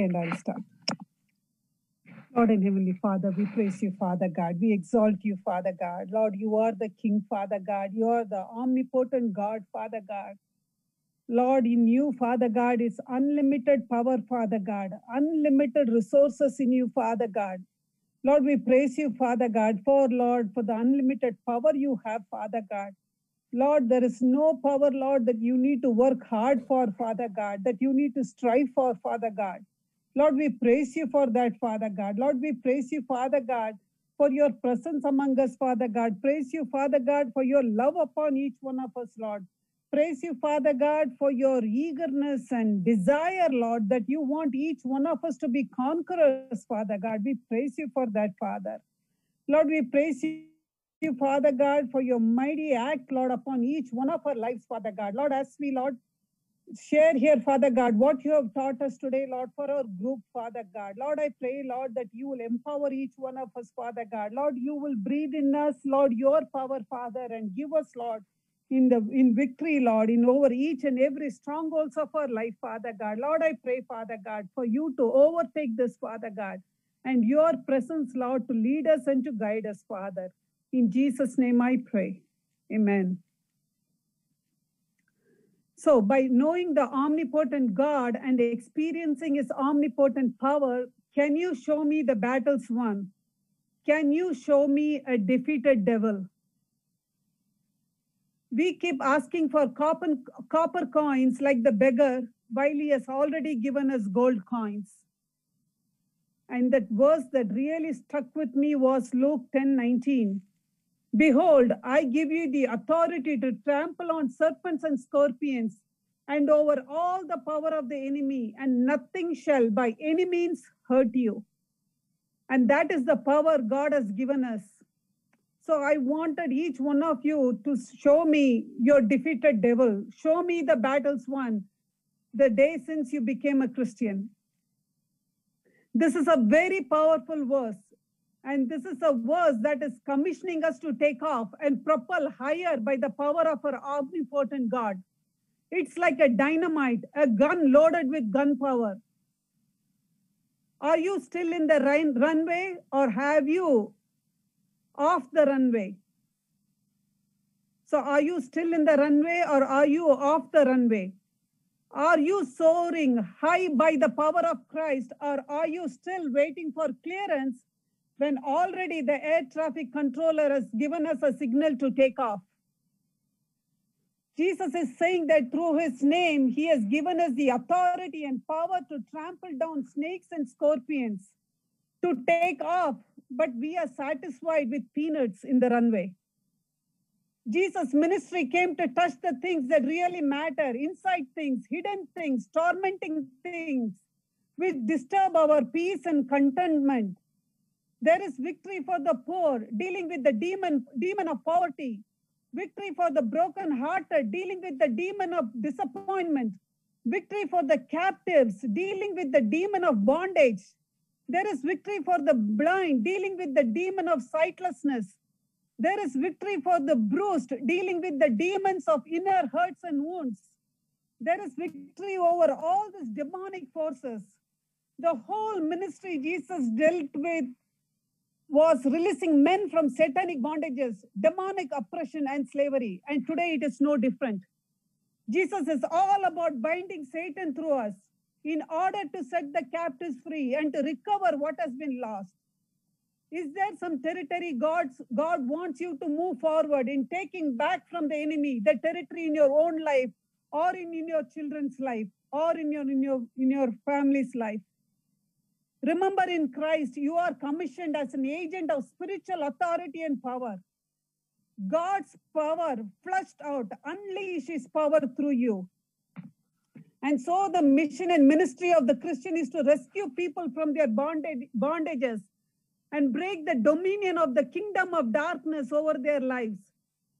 and I'll start. Lord and Heavenly Father, we praise you, Father God. We exalt you, Father God. Lord, you are the King, Father God. You are the omnipotent God, Father God. Lord, in you, Father God, is unlimited power, Father God, unlimited resources in you, Father God. Lord, we praise you, Father God, for Lord, for the unlimited power you have, Father God. Lord, there is no power, Lord, that you need to work hard for, Father God, that you need to strive for, Father God. Lord, we praise you for that, Father God. Lord, we praise you, Father God, for your presence among us, Father God. Praise you, Father God, for your love upon each one of us, Lord. Praise you, Father God, for your eagerness and desire, Lord, that you want each one of us to be conquerors, Father God. We praise you for that, Father. Lord, we praise you Father God, for your mighty act, Lord, upon each one of our lives, Father God. Lord, as we, Lord, share here, Father God, what you have taught us today, Lord, for our group, Father God. Lord, I pray, Lord, that you will empower each one of us, Father God. Lord, you will breathe in us, Lord, your power, Father, and give us, Lord, in the in victory, Lord, in over each and every strongholds of our life, Father God. Lord, I pray, Father God, for you to overtake this, Father God, and your presence, Lord, to lead us and to guide us, Father. In Jesus' name I pray. Amen. So, by knowing the omnipotent God and experiencing his omnipotent power, can you show me the battles won? Can you show me a defeated devil? We keep asking for copper, copper coins like the beggar while he has already given us gold coins. And that verse that really stuck with me was Luke 10 19. Behold, I give you the authority to trample on serpents and scorpions and over all the power of the enemy, and nothing shall by any means hurt you. And that is the power God has given us. So I wanted each one of you to show me your defeated devil, show me the battles won the day since you became a Christian. This is a very powerful verse. And this is a verse that is commissioning us to take off and propel higher by the power of our omnipotent God. It's like a dynamite, a gun loaded with gunpowder. Are you still in the run- runway or have you off the runway? So, are you still in the runway or are you off the runway? Are you soaring high by the power of Christ or are you still waiting for clearance when already the air traffic controller has given us a signal to take off. Jesus is saying that through his name, he has given us the authority and power to trample down snakes and scorpions, to take off, but we are satisfied with peanuts in the runway. Jesus' ministry came to touch the things that really matter inside things, hidden things, tormenting things, which disturb our peace and contentment. There is victory for the poor, dealing with the demon, demon of poverty. Victory for the broken-hearted, dealing with the demon of disappointment. Victory for the captives, dealing with the demon of bondage. There is victory for the blind, dealing with the demon of sightlessness. There is victory for the bruised, dealing with the demons of inner hurts and wounds. There is victory over all these demonic forces. The whole ministry Jesus dealt with was releasing men from satanic bondages, demonic oppression, and slavery. And today it is no different. Jesus is all about binding Satan through us in order to set the captives free and to recover what has been lost. Is there some territory God's, God wants you to move forward in taking back from the enemy the territory in your own life or in, in your children's life or in your, in, your, in your family's life? Remember, in Christ, you are commissioned as an agent of spiritual authority and power. God's power flushed out, unleash his power through you. And so, the mission and ministry of the Christian is to rescue people from their bondage, bondages and break the dominion of the kingdom of darkness over their lives.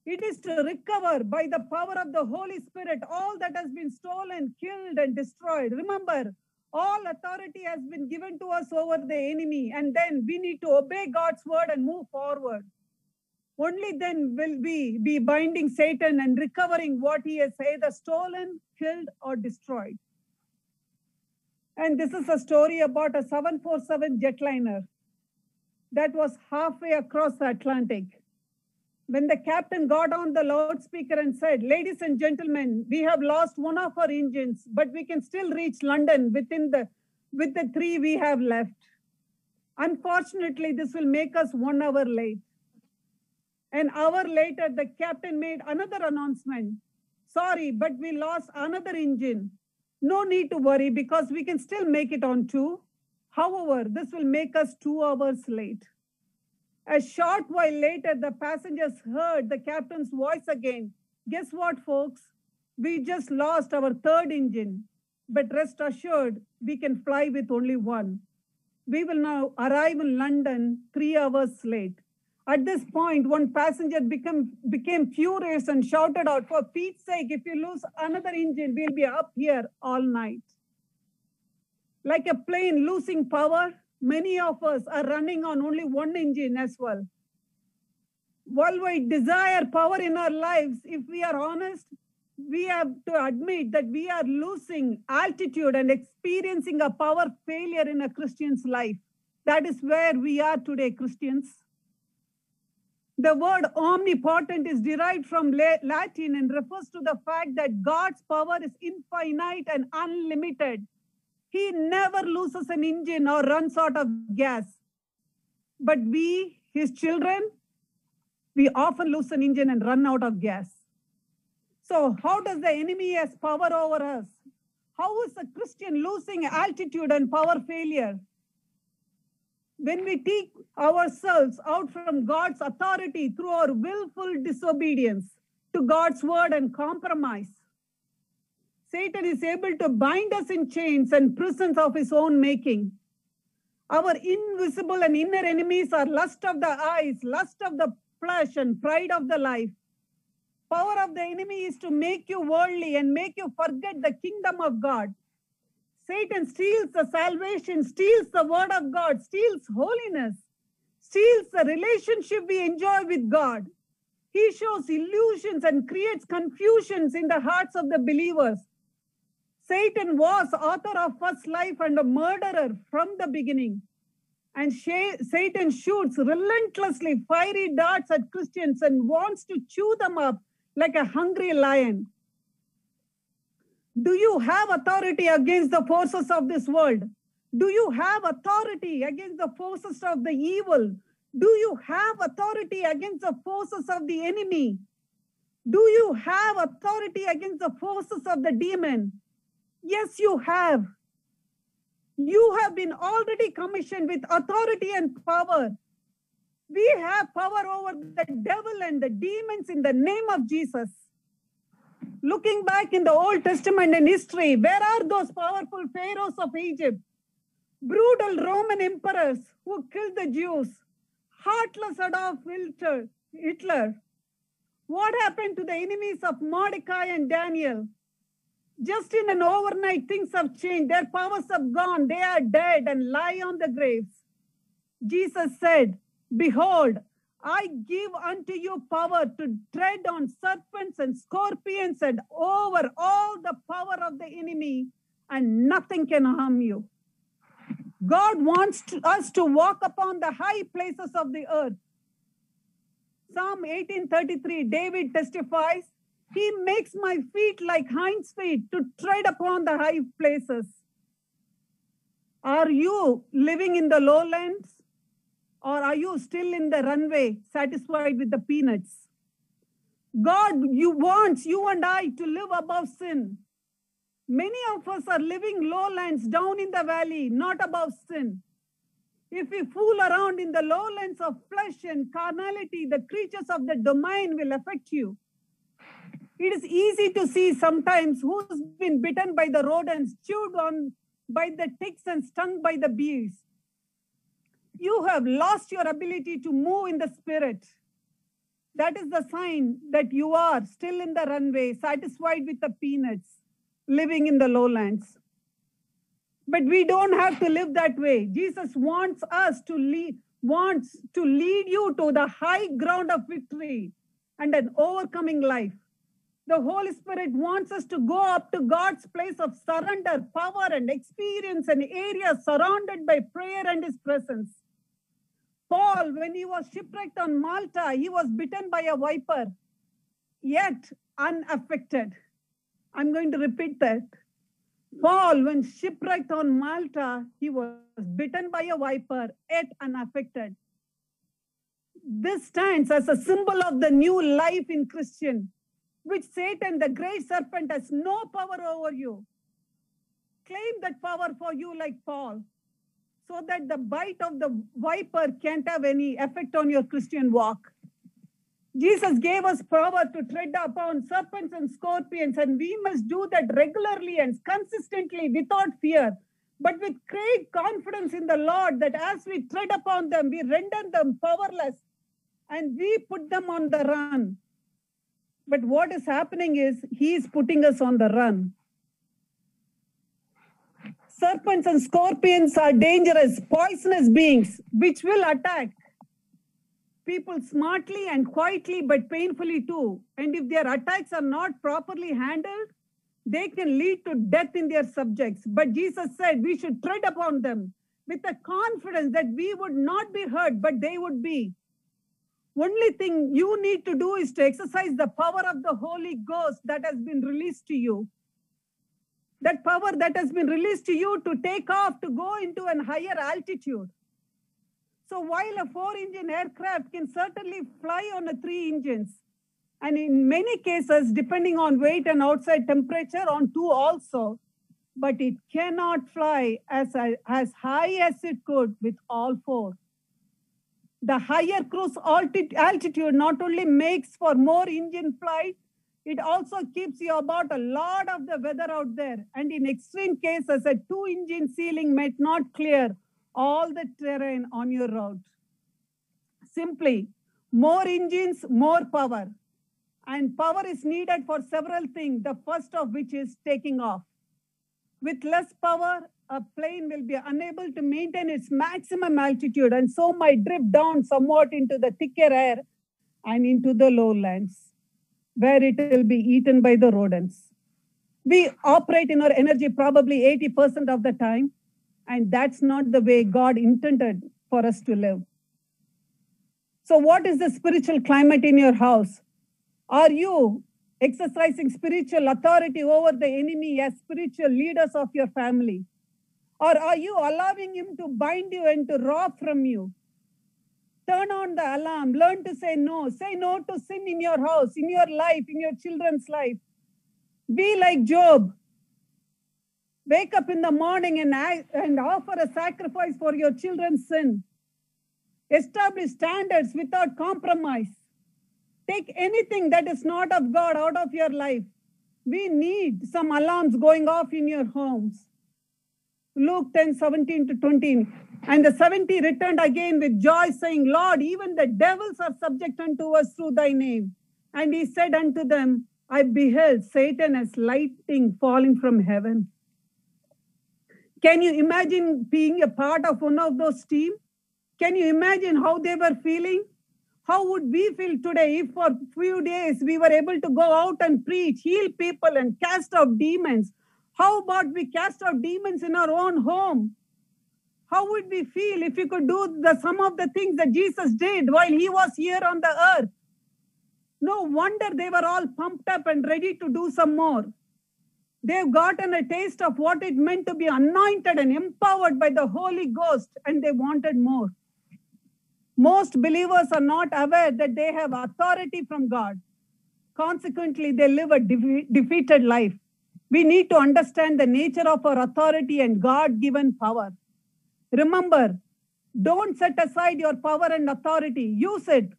It is to recover by the power of the Holy Spirit all that has been stolen, killed, and destroyed. Remember, all authority has been given to us over the enemy, and then we need to obey God's word and move forward. Only then will we be binding Satan and recovering what he has either stolen, killed, or destroyed. And this is a story about a 747 jetliner that was halfway across the Atlantic. When the captain got on the loudspeaker and said, Ladies and gentlemen, we have lost one of our engines, but we can still reach London within the with the three we have left. Unfortunately, this will make us one hour late. An hour later, the captain made another announcement. Sorry, but we lost another engine. No need to worry because we can still make it on two. However, this will make us two hours late. A short while later, the passengers heard the captain's voice again. Guess what, folks? We just lost our third engine, but rest assured, we can fly with only one. We will now arrive in London three hours late. At this point, one passenger became furious and shouted out, For Pete's sake, if you lose another engine, we'll be up here all night. Like a plane losing power, many of us are running on only one engine as well. While we desire power in our lives, if we are honest, we have to admit that we are losing altitude and experiencing a power failure in a Christian's life. That is where we are today, Christians. The word omnipotent is derived from Latin and refers to the fact that God's power is infinite and unlimited. He never loses an engine or runs out of gas. But we, his children, we often lose an engine and run out of gas. So, how does the enemy has power over us? How is a Christian losing altitude and power failure? When we take ourselves out from God's authority through our willful disobedience to God's word and compromise, Satan is able to bind us in chains and prisons of his own making. Our invisible and inner enemies are lust of the eyes, lust of the flesh, and pride of the life. Power of the enemy is to make you worldly and make you forget the kingdom of God. Satan steals the salvation, steals the word of God, steals holiness, steals the relationship we enjoy with God. He shows illusions and creates confusions in the hearts of the believers. Satan was author of first life and a murderer from the beginning. And Satan shoots relentlessly fiery darts at Christians and wants to chew them up like a hungry lion. Do you have authority against the forces of this world? Do you have authority against the forces of the evil? Do you have authority against the forces of the enemy? Do you have authority against the forces of the demon? Yes, you have. You have been already commissioned with authority and power. We have power over the devil and the demons in the name of Jesus. Looking back in the Old Testament and history, where are those powerful pharaohs of Egypt? Brutal Roman emperors who killed the Jews, heartless Adolf Hitler. What happened to the enemies of Mordecai and Daniel? Just in an overnight, things have changed. Their powers have gone. They are dead and lie on the graves. Jesus said, Behold, I give unto you power to tread on serpents and scorpions and over all the power of the enemy, and nothing can harm you. God wants to, us to walk upon the high places of the earth. Psalm 1833, David testifies, he makes my feet like hinds feet to tread upon the high places. Are you living in the lowlands or are you still in the runway satisfied with the peanuts? God you wants you and I to live above sin. Many of us are living lowlands down in the valley, not above sin. If we fool around in the lowlands of flesh and carnality, the creatures of the domain will affect you. It is easy to see sometimes who's been bitten by the rodents, chewed on by the ticks, and stung by the bees. You have lost your ability to move in the spirit. That is the sign that you are still in the runway, satisfied with the peanuts, living in the lowlands. But we don't have to live that way. Jesus wants us to lead, wants to lead you to the high ground of victory and an overcoming life. The Holy Spirit wants us to go up to God's place of surrender, power, and experience an area surrounded by prayer and His presence. Paul, when he was shipwrecked on Malta, he was bitten by a viper, yet unaffected. I'm going to repeat that. Paul, when shipwrecked on Malta, he was bitten by a viper, yet unaffected. This stands as a symbol of the new life in Christian, which Satan, the great serpent, has no power over you. Claim that power for you, like Paul, so that the bite of the viper can't have any effect on your Christian walk. Jesus gave us power to tread upon serpents and scorpions, and we must do that regularly and consistently without fear, but with great confidence in the Lord that as we tread upon them, we render them powerless and we put them on the run. But what is happening is He is putting us on the run. Serpents and scorpions are dangerous, poisonous beings which will attack people smartly and quietly but painfully too. And if their attacks are not properly handled, they can lead to death in their subjects. But Jesus said we should tread upon them with the confidence that we would not be hurt, but they would be. Only thing you need to do is to exercise the power of the Holy Ghost that has been released to you. That power that has been released to you to take off, to go into an higher altitude. So while a four engine aircraft can certainly fly on a three engines, and in many cases, depending on weight and outside temperature, on two also, but it cannot fly as, as high as it could with all four. The higher cruise altitude not only makes for more engine flight, it also keeps you about a lot of the weather out there. And in extreme cases, a two engine ceiling might not clear all the terrain on your route. Simply, more engines, more power. And power is needed for several things, the first of which is taking off. With less power, a plane will be unable to maintain its maximum altitude and so might drift down somewhat into the thicker air and into the lowlands, where it will be eaten by the rodents. We operate in our energy probably 80% of the time, and that's not the way God intended for us to live. So, what is the spiritual climate in your house? Are you exercising spiritual authority over the enemy as spiritual leaders of your family? Or are you allowing him to bind you and to rob from you? Turn on the alarm. Learn to say no. Say no to sin in your house, in your life, in your children's life. Be like Job. Wake up in the morning and, and offer a sacrifice for your children's sin. Establish standards without compromise. Take anything that is not of God out of your life. We need some alarms going off in your homes. Luke 10 17 to 20. And the 70 returned again with joy, saying, Lord, even the devils are subject unto us through thy name. And he said unto them, I beheld Satan as lightning falling from heaven. Can you imagine being a part of one of those teams? Can you imagine how they were feeling? How would we feel today if for a few days we were able to go out and preach, heal people, and cast out demons? How about we cast out demons in our own home? How would we feel if we could do the, some of the things that Jesus did while he was here on the earth? No wonder they were all pumped up and ready to do some more. They've gotten a taste of what it meant to be anointed and empowered by the Holy Ghost, and they wanted more. Most believers are not aware that they have authority from God. Consequently, they live a de- defeated life. We need to understand the nature of our authority and God given power. Remember, don't set aside your power and authority. Use it.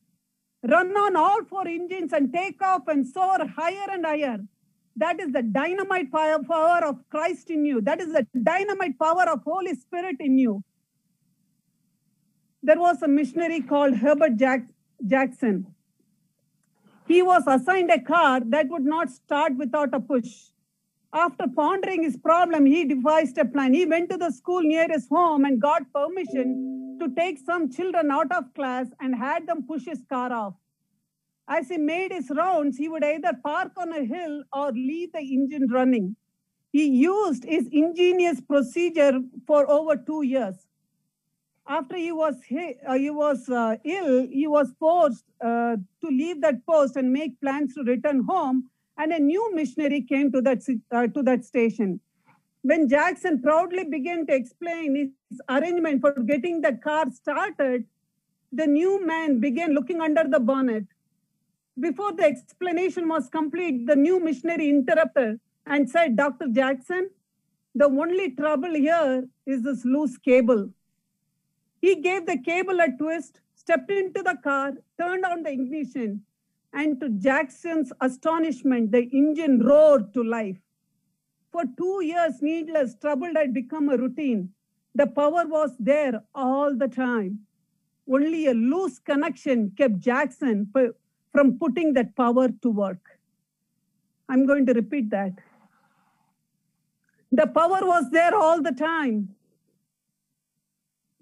Run on all four engines and take off and soar higher and higher. That is the dynamite power of Christ in you. That is the dynamite power of Holy Spirit in you. There was a missionary called Herbert Jack- Jackson. He was assigned a car that would not start without a push. After pondering his problem, he devised a plan. He went to the school near his home and got permission to take some children out of class and had them push his car off. As he made his rounds, he would either park on a hill or leave the engine running. He used his ingenious procedure for over two years. After he was he, uh, he was uh, ill, he was forced uh, to leave that post and make plans to return home. And a new missionary came to that uh, to that station. When Jackson proudly began to explain his arrangement for getting the car started, the new man began looking under the bonnet. Before the explanation was complete, the new missionary interrupted and said, Dr. Jackson, the only trouble here is this loose cable. He gave the cable a twist, stepped into the car, turned on the ignition, and to Jackson's astonishment, the engine roared to life. For two years, needless trouble had become a routine. The power was there all the time. Only a loose connection kept Jackson from putting that power to work. I'm going to repeat that. The power was there all the time,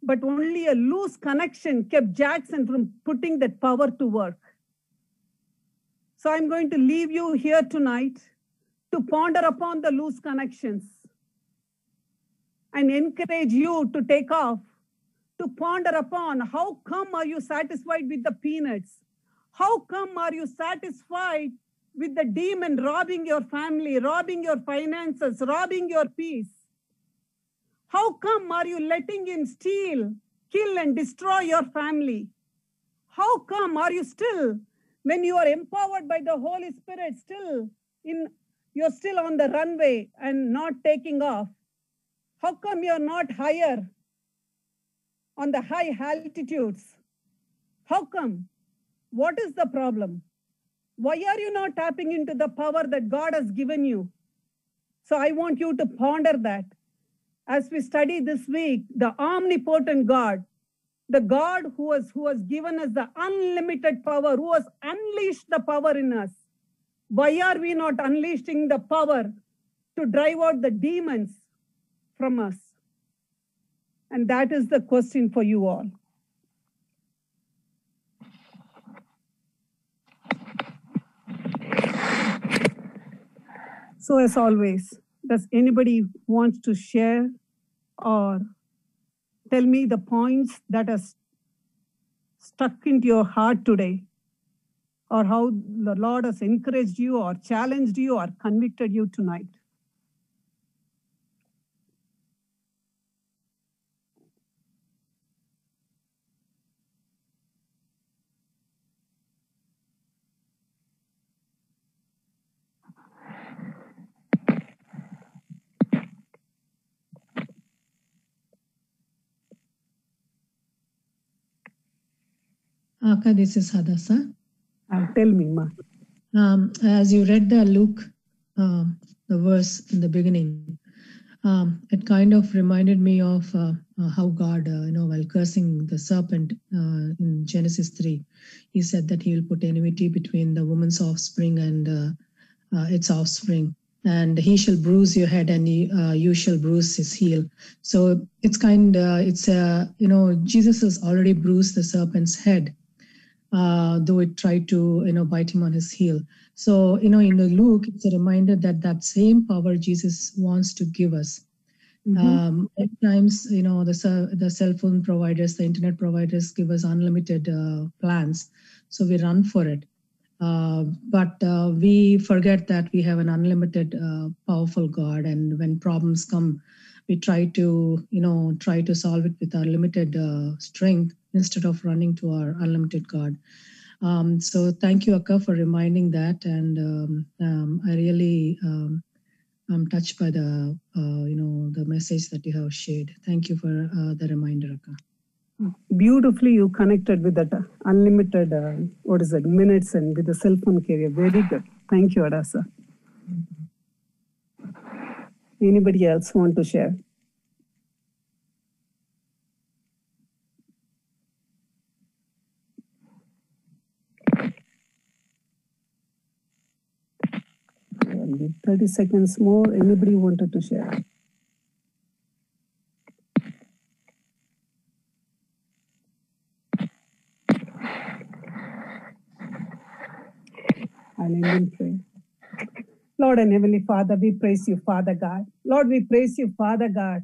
but only a loose connection kept Jackson from putting that power to work. So I'm going to leave you here tonight to ponder upon the loose connections and encourage you to take off, to ponder upon how come are you satisfied with the peanuts? How come are you satisfied with the demon robbing your family, robbing your finances, robbing your peace? How come are you letting him steal, kill, and destroy your family? How come are you still, when you are empowered by the Holy Spirit, still in you're still on the runway and not taking off? How come you're not higher on the high altitudes? How come? What is the problem? Why are you not tapping into the power that God has given you? So I want you to ponder that as we study this week the omnipotent God, the God who has, who has given us the unlimited power, who has unleashed the power in us. Why are we not unleashing the power to drive out the demons from us? And that is the question for you all. So, as always, does anybody want to share or tell me the points that are stuck into your heart today, or how the Lord has encouraged you, or challenged you, or convicted you tonight? Akka, this is Hadassah. Uh, tell me, Ma. Um, as you read the Luke, um, the verse in the beginning, um, it kind of reminded me of uh, uh, how God, uh, you know, while cursing the serpent uh, in Genesis 3, he said that he will put enmity between the woman's offspring and uh, uh, its offspring. And he shall bruise your head, and he, uh, you shall bruise his heel. So it's kind, uh, it's uh, you know, Jesus has already bruised the serpent's head, uh, though it tried to you know bite him on his heel. So you know in the Luke, it's a reminder that that same power Jesus wants to give us. Mhm. Um, at times, you know the cell- the cell phone providers, the internet providers give us unlimited uh, plans, so we run for it. Uh, but uh, we forget that we have an unlimited, uh, powerful God, and when problems come, we try to you know try to solve it with our limited uh, strength instead of running to our unlimited card. um, so thank you akka for reminding that and um, um, i really um, i'm touched by the uh, you know the message that you have shared thank you for uh, the reminder akka Beautifully, you connected with that unlimited, uh, what is it, minutes and with the cell phone carrier. Very good. Thank you, Hadassah. Anybody else want to share? Only 30 seconds more. Anybody wanted to share? Lord and Heavenly Father, we praise you, Father God. Lord, we praise you, Father God,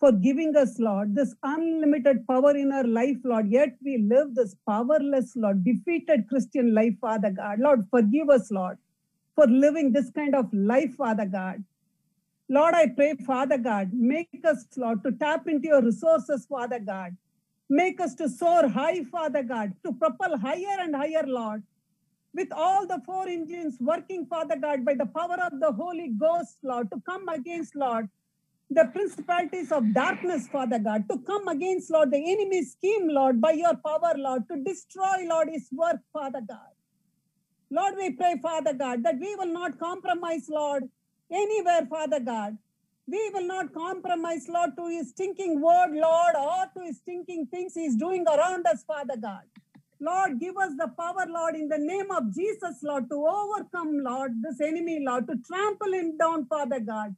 for giving us, Lord, this unlimited power in our life, Lord. Yet we live this powerless, Lord, defeated Christian life, Father God. Lord, forgive us, Lord, for living this kind of life, Father God. Lord, I pray, Father God, make us, Lord, to tap into your resources, Father God. Make us to soar high, Father God, to propel higher and higher, Lord. With all the four engines working, Father God, by the power of the Holy Ghost, Lord, to come against, Lord, the principalities of darkness, Father God, to come against, Lord, the enemy's scheme, Lord, by your power, Lord, to destroy, Lord, his work, Father God. Lord, we pray, Father God, that we will not compromise, Lord, anywhere, Father God. We will not compromise, Lord, to his stinking word, Lord, or to his stinking things he's doing around us, Father God. Lord, give us the power, Lord, in the name of Jesus, Lord, to overcome, Lord, this enemy, Lord, to trample him down, Father God,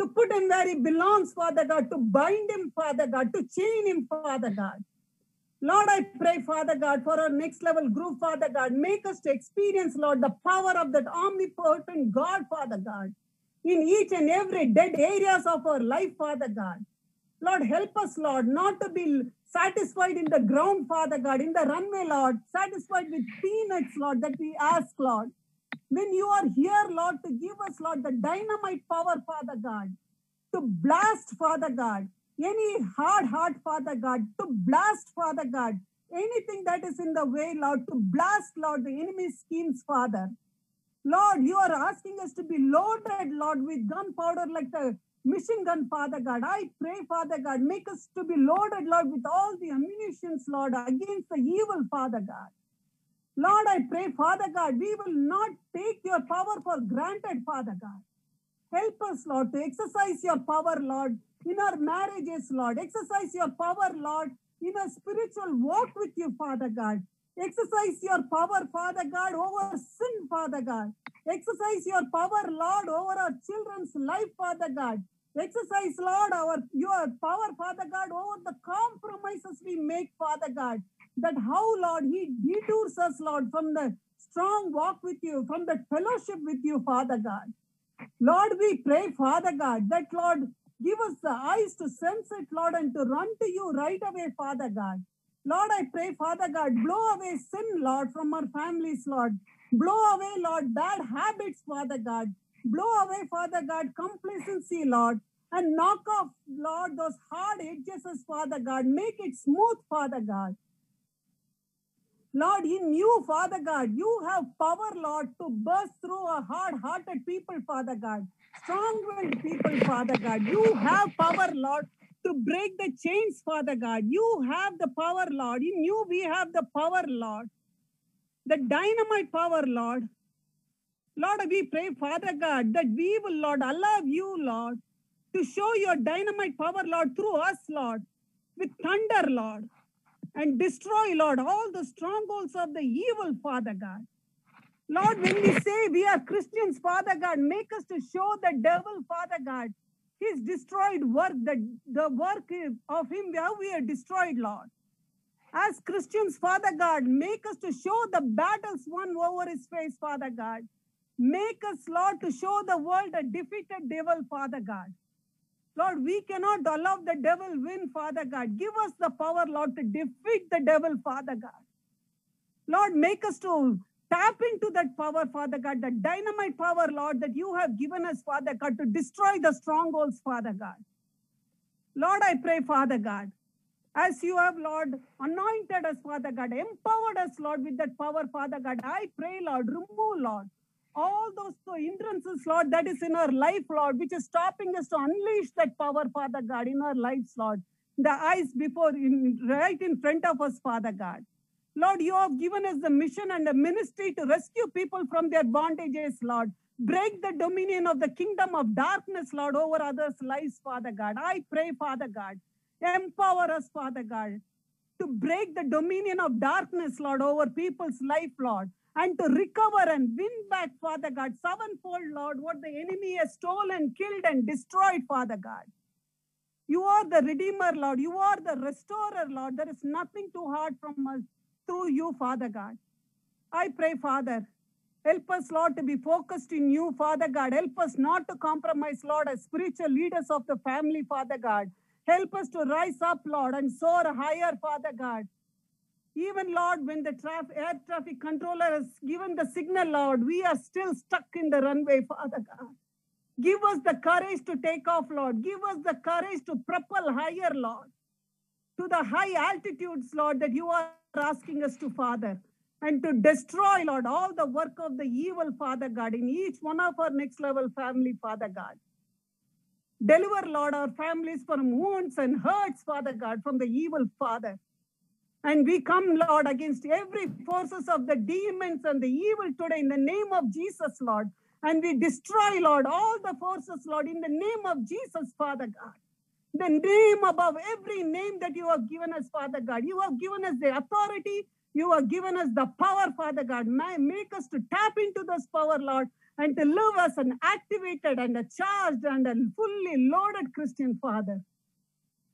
to put him where he belongs, Father God, to bind him, Father God, to chain him, Father God. Lord, I pray, Father God, for our next level group, Father God. Make us to experience, Lord, the power of that omnipotent God, Father God, in each and every dead areas of our life, Father God. Lord, help us, Lord, not to be satisfied in the ground, Father God, in the runway, Lord, satisfied with peanuts, Lord, that we ask, Lord. When you are here, Lord, to give us, Lord, the dynamite power, Father God, to blast, Father God, any hard heart, Father God, to blast, Father God, anything that is in the way, Lord, to blast, Lord, the enemy schemes, Father. Lord, you are asking us to be loaded, Lord, with gunpowder like the mission gun, Father God. I pray, Father God, make us to be loaded, Lord, with all the ammunitions, Lord, against the evil, Father God. Lord, I pray, Father God, we will not take your power for granted, Father God. Help us, Lord, to exercise your power, Lord, in our marriages, Lord. Exercise your power, Lord, in a spiritual walk with you, Father God. Exercise your power, Father God, over sin, Father God. Exercise your power, Lord, over our children's life, Father God. Exercise, Lord, our your power, Father God, over the compromises we make, Father God. That how, Lord, He detours us, Lord, from the strong walk with you, from the fellowship with you, Father God. Lord, we pray, Father God, that, Lord, give us the eyes to sense it, Lord, and to run to you right away, Father God. Lord, I pray, Father God, blow away sin, Lord, from our families, Lord. Blow away, Lord, bad habits, Father God. Blow away, Father God, complacency, Lord. And knock off, Lord, those hard edges, Father God. Make it smooth, Father God. Lord, in you, Father God, you have power, Lord, to burst through a hard-hearted people, Father God. Strong-willed people, Father God. You have power, Lord, to break the chains, Father God. You have the power, Lord. In you, we have the power, Lord. The dynamite power, Lord. Lord, we pray, Father God, that we will, Lord, allow you, Lord, to show your dynamite power, Lord, through us, Lord, with thunder, Lord, and destroy, Lord, all the strongholds of the evil, Father God. Lord, when we say we are Christians, Father God, make us to show the devil, Father God, his destroyed work, the, the work of him, how we are destroyed, Lord. As Christians, Father God, make us to show the battles won over his face, Father God. Make us, Lord, to show the world a defeated devil, Father God. Lord, we cannot allow the devil win, Father God. Give us the power, Lord, to defeat the devil, Father God. Lord, make us to tap into that power, Father God, that dynamite power, Lord, that you have given us, Father God, to destroy the strongholds, Father God. Lord, I pray, Father God, as you have, Lord, anointed us, Father God, empowered us, Lord, with that power, Father God. I pray, Lord, remove, Lord, all those hindrances, Lord, that is in our life, Lord, which is stopping us to unleash that power, Father God, in our lives, Lord. The eyes before, in, right in front of us, Father God. Lord, you have given us the mission and the ministry to rescue people from their bondages, Lord. Break the dominion of the kingdom of darkness, Lord, over others' lives, Father God. I pray, Father God, empower us, Father God, to break the dominion of darkness, Lord, over people's life, Lord, and to recover and win back, Father God, sevenfold, Lord, what the enemy has stolen, killed, and destroyed, Father God. You are the Redeemer, Lord. You are the Restorer, Lord. There is nothing too hard from us through you, Father God. I pray, Father, Help us, Lord, to be focused in you, Father God. Help us not to compromise, Lord, as spiritual leaders of the family, Father God. Help us to rise up, Lord, and soar higher, Father God. Even, Lord, when the traf- air traffic controller has given the signal, Lord, we are still stuck in the runway, Father God. Give us the courage to take off, Lord. Give us the courage to propel higher, Lord, to the high altitudes, Lord, that you are asking us to, Father and to destroy, Lord, all the work of the evil, Father God, in each one of our next level family, Father God. Deliver, Lord, our families from wounds and hurts, Father God, from the evil, Father. And we come, Lord, against every forces of the demons and the evil today in the name of Jesus, Lord. And we destroy, Lord, all the forces, Lord, in the name of Jesus, Father God. The name above every name that you have given us, Father God. You have given us the authority you have given us the power, Father God. Make us to tap into this power, Lord, and to live as an activated and a charged and a fully loaded Christian, Father.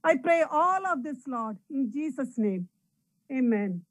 I pray all of this, Lord, in Jesus' name. Amen.